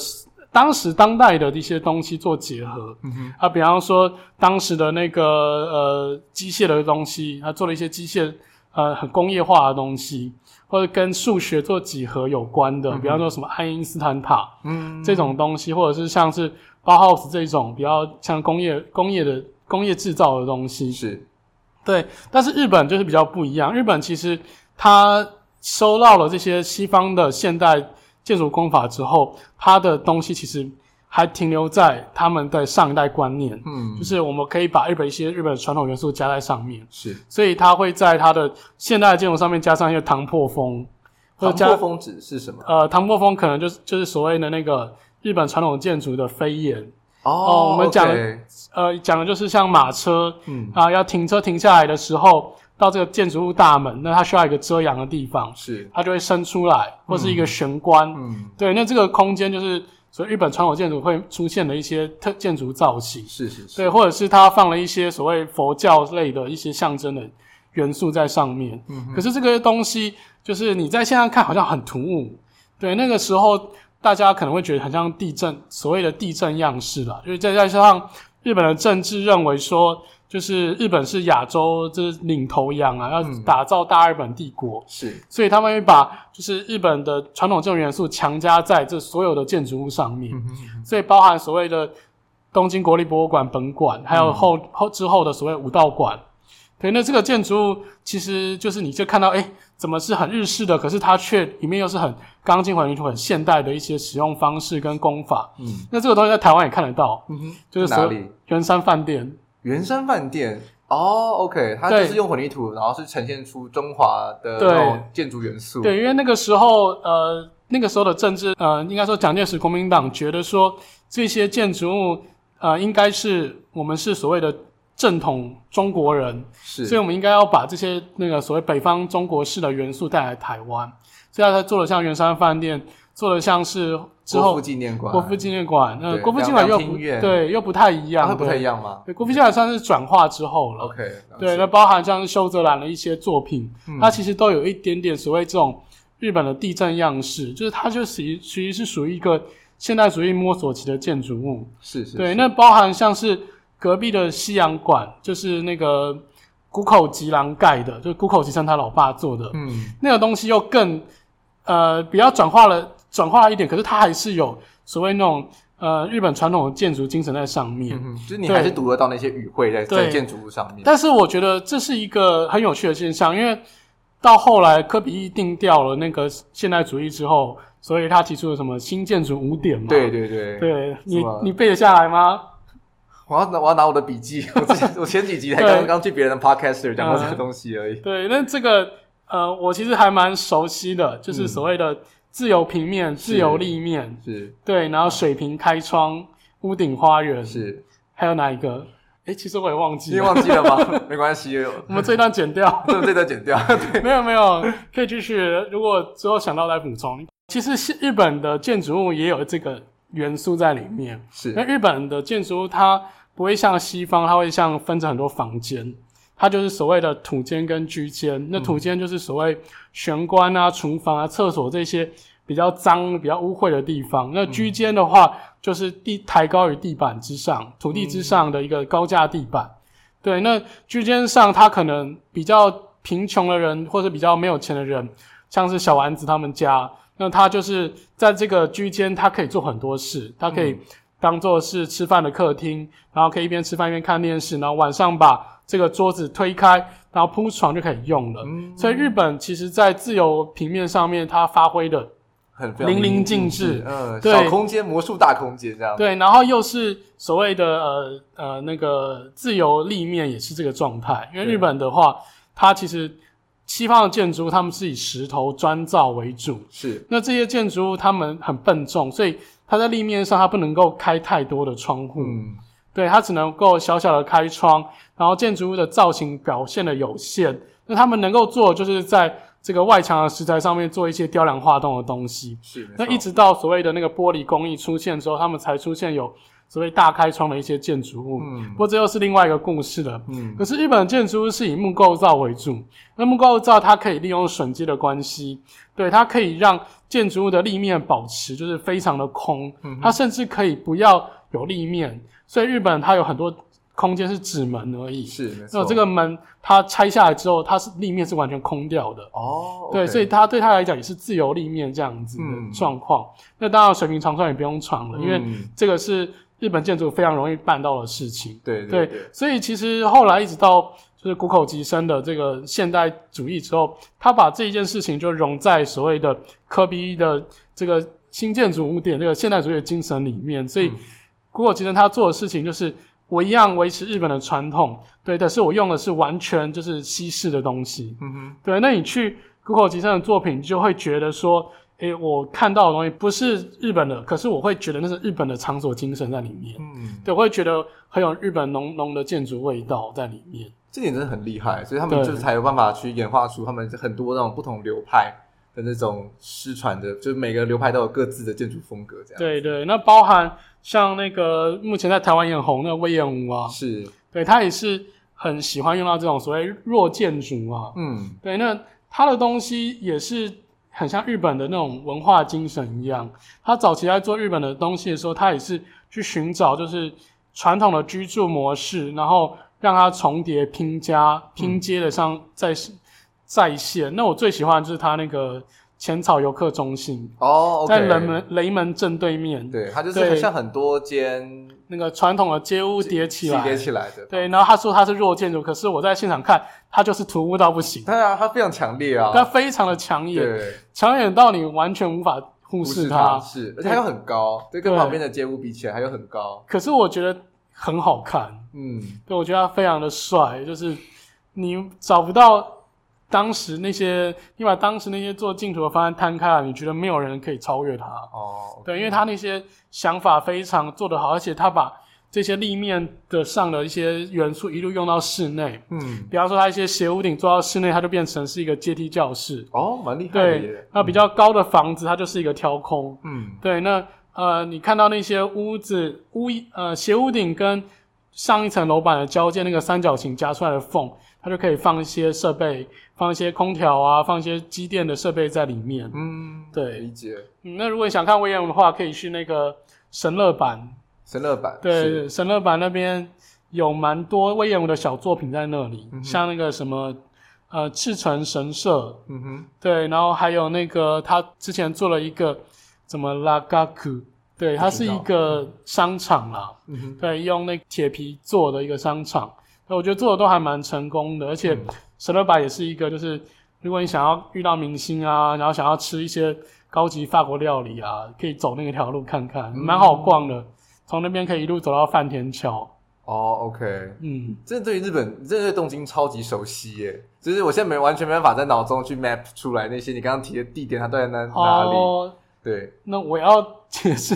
当时当代的一些东西做结合，嗯哼，啊，比方说当时的那个呃机械的东西，他做了一些机械呃很工业化的东西。或者跟数学做几何有关的，嗯、比方说什么爱因斯坦塔，嗯，这种东西，或者是像是包豪斯这种比较像工业、工业的工业制造的东西，是，对。但是日本就是比较不一样，日本其实它收到了这些西方的现代建筑工法之后，它的东西其实。还停留在他们的上一代观念，嗯，就是我们可以把日本一些日本传统元素加在上面，是，所以他会在它的现代的建筑上面加上一些唐破风。唐破风指是什么？呃，唐破风可能就是就是所谓的那个日本传统建筑的飞檐。哦，哦，我们讲呃讲的就是像马车，嗯啊，要停车停下来的时候，到这个建筑物大门，那它需要一个遮阳的地方，是，它就会伸出来，或是一个玄关，嗯，对，那这个空间就是。所以日本传统建筑会出现的一些特建筑造型，是是是，对，或者是它放了一些所谓佛教类的一些象征的元素在上面。嗯哼，可是这个东西就是你在现在看好像很突兀，对，那个时候大家可能会觉得很像地震，所谓的地震样式啦，就是再加上日本的政治认为说。就是日本是亚洲就是领头羊啊，要打造大日本帝国，是，所以他们会把就是日本的传统建筑元素强加在这所有的建筑物上面，所以包含所谓的东京国立博物馆本馆，还有后后之后的所谓武道馆。对，那这个建筑物其实就是你就看到，哎，怎么是很日式的，可是它却里面又是很钢筋混凝土、很现代的一些使用方式跟工法。嗯，那这个东西在台湾也看得到。嗯哼，就是哪里？圆山饭店。圆山饭店。哦，OK，它就是用混凝土，然后是呈现出中华的那种建筑元素。对，因为那个时候，呃，那个时候的政治，呃，应该说蒋介石国民党觉得说这些建筑物，呃，应该是我们是所谓的。正统中国人，是，所以我们应该要把这些那个所谓北方中国式的元素带来台湾。所以他才做了像圆山饭店，做的像是之后国父纪念馆，国父纪念馆，那国父纪念馆又不对，又不太一样，会不太一样吗？对，国父纪念馆算是转化之后了。OK，对，那包含像是修泽兰的一些作品，它其实都有一点点所谓这种日本的地震样式，就是它就属于属于是属于一个现代主义摸索期的建筑物。是是，对，那包含像是。隔壁的西洋馆就是那个谷口吉郎盖的，就是谷口吉生他老爸做的。嗯，那个东西又更呃比较转化了，转化了一点，可是它还是有所谓那种呃日本传统的建筑精神在上面。嗯，就是你还是读得到那些语汇在在建筑物上面。但是我觉得这是一个很有趣的现象，因为到后来科比一定掉了那个现代主义之后，所以他提出了什么新建筑五点嘛？对对对，对你你背得下来吗？我要拿我要拿我的笔记，我之前我前几集才刚 [LAUGHS] 刚去别人的 podcaster 讲过这个东西而已。对，那这个呃，我其实还蛮熟悉的，就是所谓的自由平面、自由立面，是，对，然后水平开窗、屋顶花园，是，还有哪一个？诶，其实我也忘记了，你忘记了吗？[LAUGHS] 没关系，我们这一段剪掉，[LAUGHS] 这这段剪掉。[LAUGHS] 对，没有没有，可以继续，如果之后想到再补充。其实是日本的建筑物也有这个元素在里面，是，那日本的建筑物它。不会像西方，它会像分成很多房间，它就是所谓的土间跟居间。那土间就是所谓玄关啊、厨房啊、厕所这些比较脏、比较污秽的地方。那居间的话，就是地抬高于地板之上，土地之上的一个高架地板。对，那居间上，它可能比较贫穷的人，或者比较没有钱的人，像是小丸子他们家，那他就是在这个居间，他可以做很多事，他可以。当做是吃饭的客厅，然后可以一边吃饭一边看电视，然后晚上把这个桌子推开，然后铺床就可以用了。嗯，所以日本其实，在自由平面上面，它发挥的很淋漓尽致。嗯，对，小空间魔术大空间这样。对，然后又是所谓的呃呃那个自由立面，也是这个状态。因为日本的话，它其实西方的建筑物，他们是以石头砖造为主。是，那这些建筑物他们很笨重，所以。它在立面上，它不能够开太多的窗户，嗯，对，它只能够小小的开窗，然后建筑物的造型表现的有限。那他们能够做，就是在这个外墙的石材上面做一些雕梁画栋的东西。是，那一直到所谓的那个玻璃工艺出现之后，他们才出现有所谓大开窗的一些建筑物。嗯，不过这又是另外一个故事了。嗯，可是日本的建筑物是以木构造为主，那木构造它可以利用榫接的关系。对，它可以让建筑物的立面保持就是非常的空，嗯、它甚至可以不要有立面，所以日本它有很多空间是纸门而已。是，没错。那这个门它拆下来之后，它是立面是完全空掉的。哦，对所以它对它来讲也是自由立面这样子的状况。嗯、那当然水平长窗也不用床了，嗯、因为这个是日本建筑非常容易办到的事情。对对所以其实后来一直到。就是谷口吉生的这个现代主义之后，他把这一件事情就融在所谓的科比意的这个新建筑五点这个现代主义的精神里面。所以，谷口吉生他做的事情就是，我一样维持日本的传统，对，但是我用的是完全就是西式的东西。嗯哼，对。那你去谷口吉生的作品，就会觉得说，诶，我看到的东西不是日本的，可是我会觉得那是日本的场所精神在里面。嗯，对，我会觉得很有日本浓浓的建筑味道在里面。这点真的很厉害，所以他们就是才有办法去演化出他们很多那种不同流派的那种失传的，就是每个流派都有各自的建筑风格这样。对对，那包含像那个目前在台湾也很红那个隈研吾啊，是，对，他也是很喜欢用到这种所谓弱建筑啊，嗯，对，那他的东西也是很像日本的那种文化精神一样。他早期在做日本的东西的时候，他也是去寻找就是传统的居住模式，然后。让它重叠拼加拼接的上在在线。那我最喜欢的就是他那个浅草游客中心哦，在雷门雷门正对面。对，它就是很像很多间那个传统的街屋叠起来，叠起来的。对，然后他说他是弱建筑，可是我在现场看，他就是突兀到不行。对啊，他非常强烈啊，他非常的抢眼，抢眼到你完全无法忽视它。是，而且它又很高，对，跟旁边的街屋比起来，它又很高。可是我觉得很好看，嗯，对，我觉得他非常的帅，就是你找不到。当时那些，你把当时那些做竞图的方案摊开了，你觉得没有人可以超越他哦。Oh. 对，因为他那些想法非常做得好，而且他把这些立面的上的一些元素一路用到室内。嗯，比方说他一些斜屋顶做到室内，它就变成是一个阶梯教室。哦，蛮厉害的。对，那比较高的房子，它就是一个挑空。嗯，对，那呃，你看到那些屋子屋呃斜屋顶跟上一层楼板的交界那个三角形夹出来的缝。它就可以放一些设备，放一些空调啊，放一些机电的设备在里面。嗯，对，理解。嗯，那如果你想看威严的话，可以去那个神乐版。神乐版。对，神乐版那边有蛮多威严的小作品在那里，嗯、像那个什么呃赤城神社。嗯哼。对，然后还有那个他之前做了一个怎么拉嘎库，对，它是一个商场啦。嗯哼。对，用那铁皮做的一个商场。我觉得做的都还蛮成功的，而且神乐坂也是一个，就是如果你想要遇到明星啊，然后想要吃一些高级法国料理啊，可以走那条路看看，蛮好逛的。从那边可以一路走到饭田桥。哦，OK，嗯，真的对于日本，真的对东京超级熟悉耶。就是我现在没完全没办法在脑中去 map 出来那些你刚刚提的地点，它都在那哪里？哦对，那我要解释，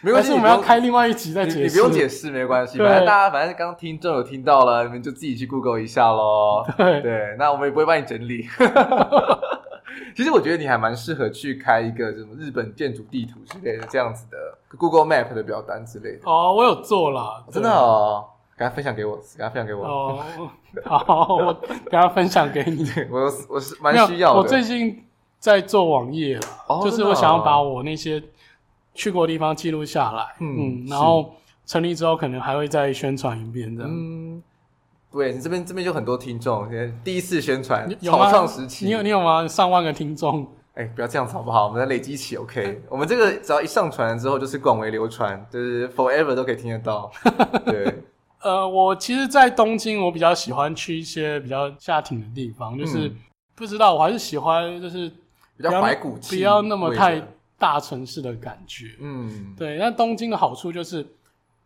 没关系，我们要开另外一集再解释。你不用解释，没关系，反正大家反正刚刚听众有听到了，你们就自己去 Google 一下喽。对对，那我们也不会帮你整理。[LAUGHS] 其实我觉得你还蛮适合去开一个什么日本建筑地图之类的这样子的 Google Map 的表单之类的。哦，我有做了，真的哦，给他分享给我，给他分享给我。哦，好，我给他分享给你。[LAUGHS] 我我是蛮需要的。我最近。在做网页了，哦、就是我想要把我那些去过的地方记录下来，嗯，嗯，然后成立之后可能还会再宣传一遍这样。嗯，对，你这边这边就很多听众，第一次宣传，草创时期，你有你有吗？上万个听众，哎、欸，不要这样子好不好？我们再累积起，OK。[LAUGHS] 我们这个只要一上传之后，就是广为流传，就是 forever 都可以听得到。[LAUGHS] 对，呃，我其实，在东京，我比较喜欢去一些比较下挺的地方，就是、嗯、不知道，我还是喜欢就是。比较怀古气，不要那么太大城市的感觉。嗯，对。那东京的好处就是，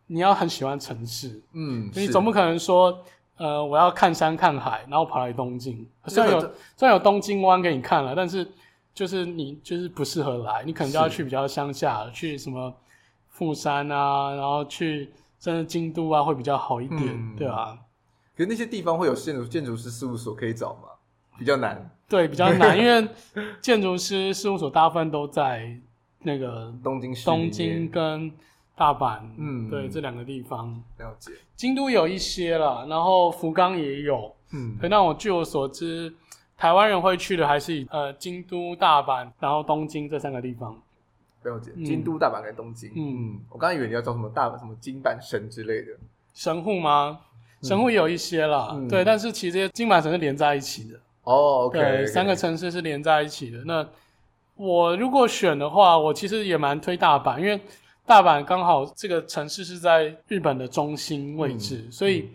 你要很喜欢城市。嗯，你总不可能说，呃，我要看山看海，然后跑来东京。[LAUGHS] 虽然有虽然有东京湾给你看了，但是就是你就是不适合来，你可能就要去比较乡下，去什么富山啊，然后去甚至京都啊，会比较好一点，对吧？可是那些地方会有建筑建筑师事务所可以找吗？比较难，对，比较难，[LAUGHS] 因为建筑师事务所大部分都在那个东京市、东京跟大阪，嗯，对，这两个地方。了解。京都有一些啦，然后福冈也有，嗯，可那我据我所知，台湾人会去的还是以呃京都、大阪，然后东京这三个地方。了解。京都、大阪跟东京，嗯，我刚才以为你要找什么大阪、什么金板神之类的。神户吗？神户有一些啦，嗯、对，但是其实这些京阪神是连在一起的。哦，oh, 对，okay. 三个城市是连在一起的。那我如果选的话，我其实也蛮推大阪，因为大阪刚好这个城市是在日本的中心位置，嗯、所以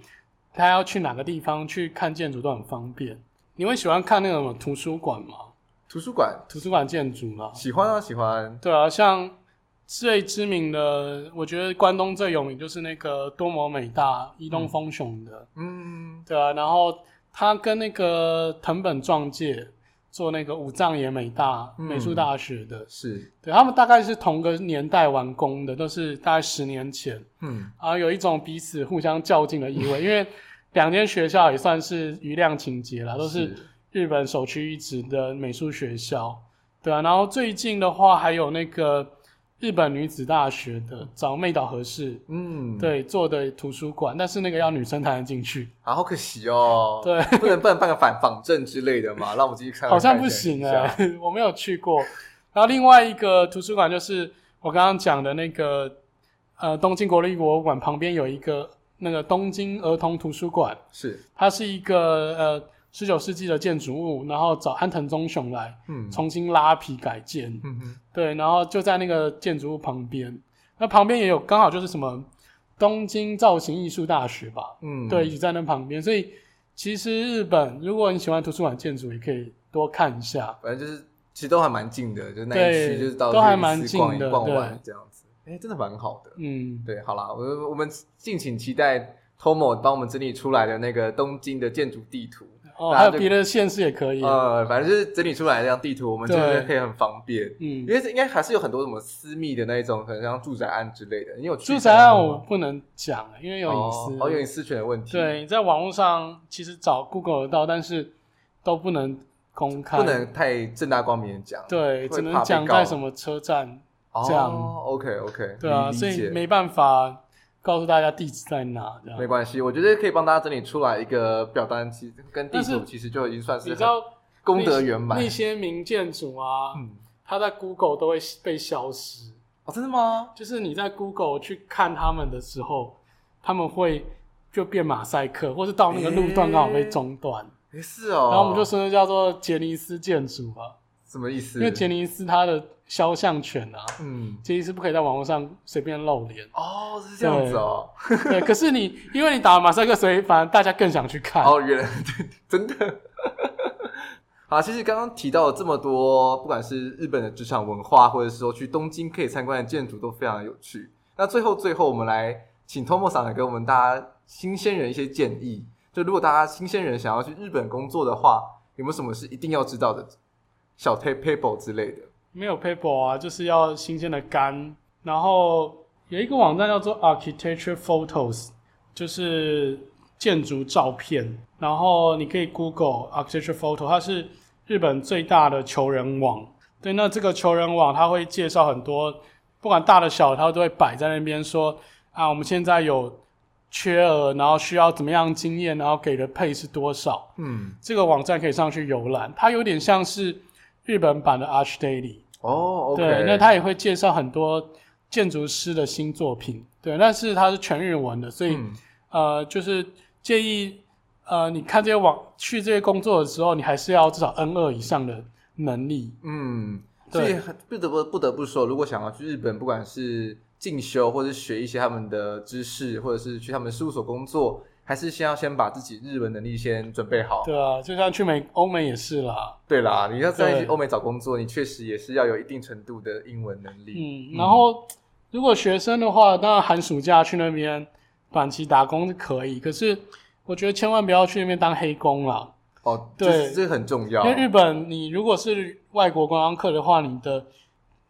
他要去哪个地方去看建筑都很方便。你会喜欢看那种图书馆吗？图书馆，图书馆建筑吗？喜欢啊，喜欢。对啊，像最知名的，我觉得关东最有名就是那个多摩美大伊东丰雄的，嗯，对啊，然后。他跟那个藤本壮介做那个武藏野美大美术大学的，嗯、是对，他们大概是同个年代完工的，都是大概十年前。嗯，啊有一种彼此互相较劲的意味，[LAUGHS] 因为两间学校也算是余量情节啦，都是日本首屈一指的美术学校。对啊，然后最近的话还有那个。日本女子大学的找妹岛和世，嗯，对，做的图书馆，但是那个要女生才能进去，啊，好可惜哦。对，不能不能办个反仿证之类的嘛，让我们继续看。[LAUGHS] 好像不行哎，我没有去过。然后另外一个图书馆就是我刚刚讲的那个，呃，东京国立博物馆旁边有一个那个东京儿童图书馆，是，它是一个呃。十九世纪的建筑物，然后找安藤忠雄来，嗯，重新拉皮改建，嗯哼，对，然后就在那个建筑物旁边，那旁边也有刚好就是什么东京造型艺术大学吧，嗯，对，一直在那旁边。所以其实日本，如果你喜欢图书馆建筑，也可以多看一下。反正就是其实都还蛮近的，就那一区就是到都还蛮近的，逛完这样子。哎、欸，真的蛮好的。嗯，对，好啦，我我们敬请期待 Tomo 帮我们整理出来的那个东京的建筑地图。哦，还有别的县市也可以。呃，反正就是整理出来这样地图，我们就是可以很方便。嗯，因为应该还是有很多什么私密的那一种，可能像住宅案之类的。你有住宅案我不能讲，因为有隐私，哦，有隐私权的问题。对，你在网络上其实找 Google 得到，但是都不能公开，不能太正大光明的讲。对，只能讲在什么车站。这样，OK OK，对啊，所以没办法告诉大家地址在哪，这样没关系，我觉得可以帮大家整理出来一个表单，其实跟地图其实就已经算是比较功德圆满。那些名建筑啊，嗯，它在 Google 都会被消失哦，真的吗？就是你在 Google 去看他们的时候，他们会就变马赛克，或是到那个路段刚好被中断，没事哦。然后我们就说叫做杰尼斯建筑啊。什么意思？因为杰尼斯它的肖像权啊，嗯，其实是不可以在网络上随便露脸。哦，是这样子哦。对，[LAUGHS] 可是你因为你打了马赛克，所以反而大家更想去看。哦，原来 [LAUGHS] 对，真的。[LAUGHS] 好，其实刚刚提到了这么多，不管是日本的职场文化，或者是说去东京可以参观的建筑，都非常有趣。那最后最后，我们来请 Tomo 桑来给我们大家新鲜人一些建议。就如果大家新鲜人想要去日本工作的话，有没有什么是一定要知道的？小 table 之类的，没有 paper 啊，就是要新鲜的干。然后有一个网站叫做 Architecture Photos，就是建筑照片。然后你可以 Google Architecture Photo，它是日本最大的求人网。对，那这个求人网它会介绍很多，不管大的小的，它都会摆在那边说啊，我们现在有缺额，然后需要怎么样经验，然后给的 pay 是多少。嗯，这个网站可以上去游览，它有点像是。日本版的 Arch Daily 哦，oh, okay. 对，那他也会介绍很多建筑师的新作品，对，但是它是全日文的，所以、嗯、呃，就是建议呃，你看这些网去这些工作的时候，你还是要至少 N 二以上的能力，嗯，对，所以不得不不得不说，如果想要去日本，不管是进修或者学一些他们的知识，或者是去他们事务所工作。还是先要先把自己日文能力先准备好。对啊，就像去美欧美也是啦。对啦，你要在欧美找工作，你确实也是要有一定程度的英文能力。嗯，然后如果学生的话，当然寒暑假去那边短期打工是可以，可是我觉得千万不要去那边当黑工啦。哦，对，这很重要。因为日本，你如果是外国观光客的话，你的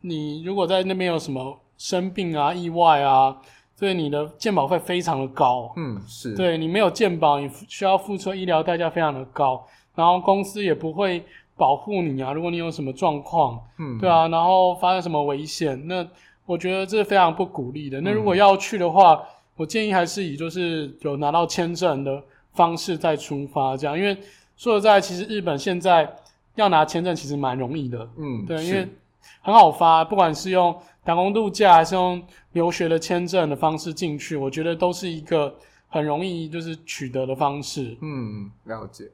你如果在那边有什么生病啊、意外啊。所以你的健保费非常的高，嗯，是对你没有健保，你需要付出医疗代价非常的高，然后公司也不会保护你啊。如果你有什么状况，嗯，对啊，然后发生什么危险，那我觉得这是非常不鼓励的。那如果要去的话，嗯，我建议还是以就是有拿到签证的方式再出发，这样，因为说实在，其实日本现在要拿签证其实蛮容易的，嗯，对，因为很好发，不管是用。打工度假还是用留学的签证的方式进去，我觉得都是一个很容易就是取得的方式。嗯，了解。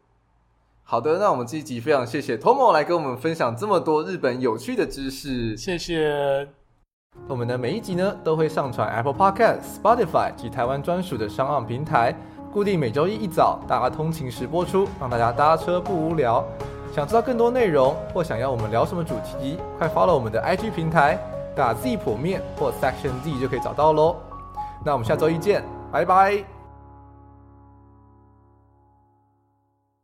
好的，那我们这一集非常谢谢 Tomo 来跟我们分享这么多日本有趣的知识。谢谢。我们的每一集呢都会上传 Apple Podcast、Spotify 及台湾专属的商岸平台，固定每周一一早大家通勤时播出，让大家搭车不无聊。想知道更多内容或想要我们聊什么主题，快 follow 我们的 IG 平台。打 Z 剖面或 Section Z 就可以找到喽。那我们下周一见，拜拜。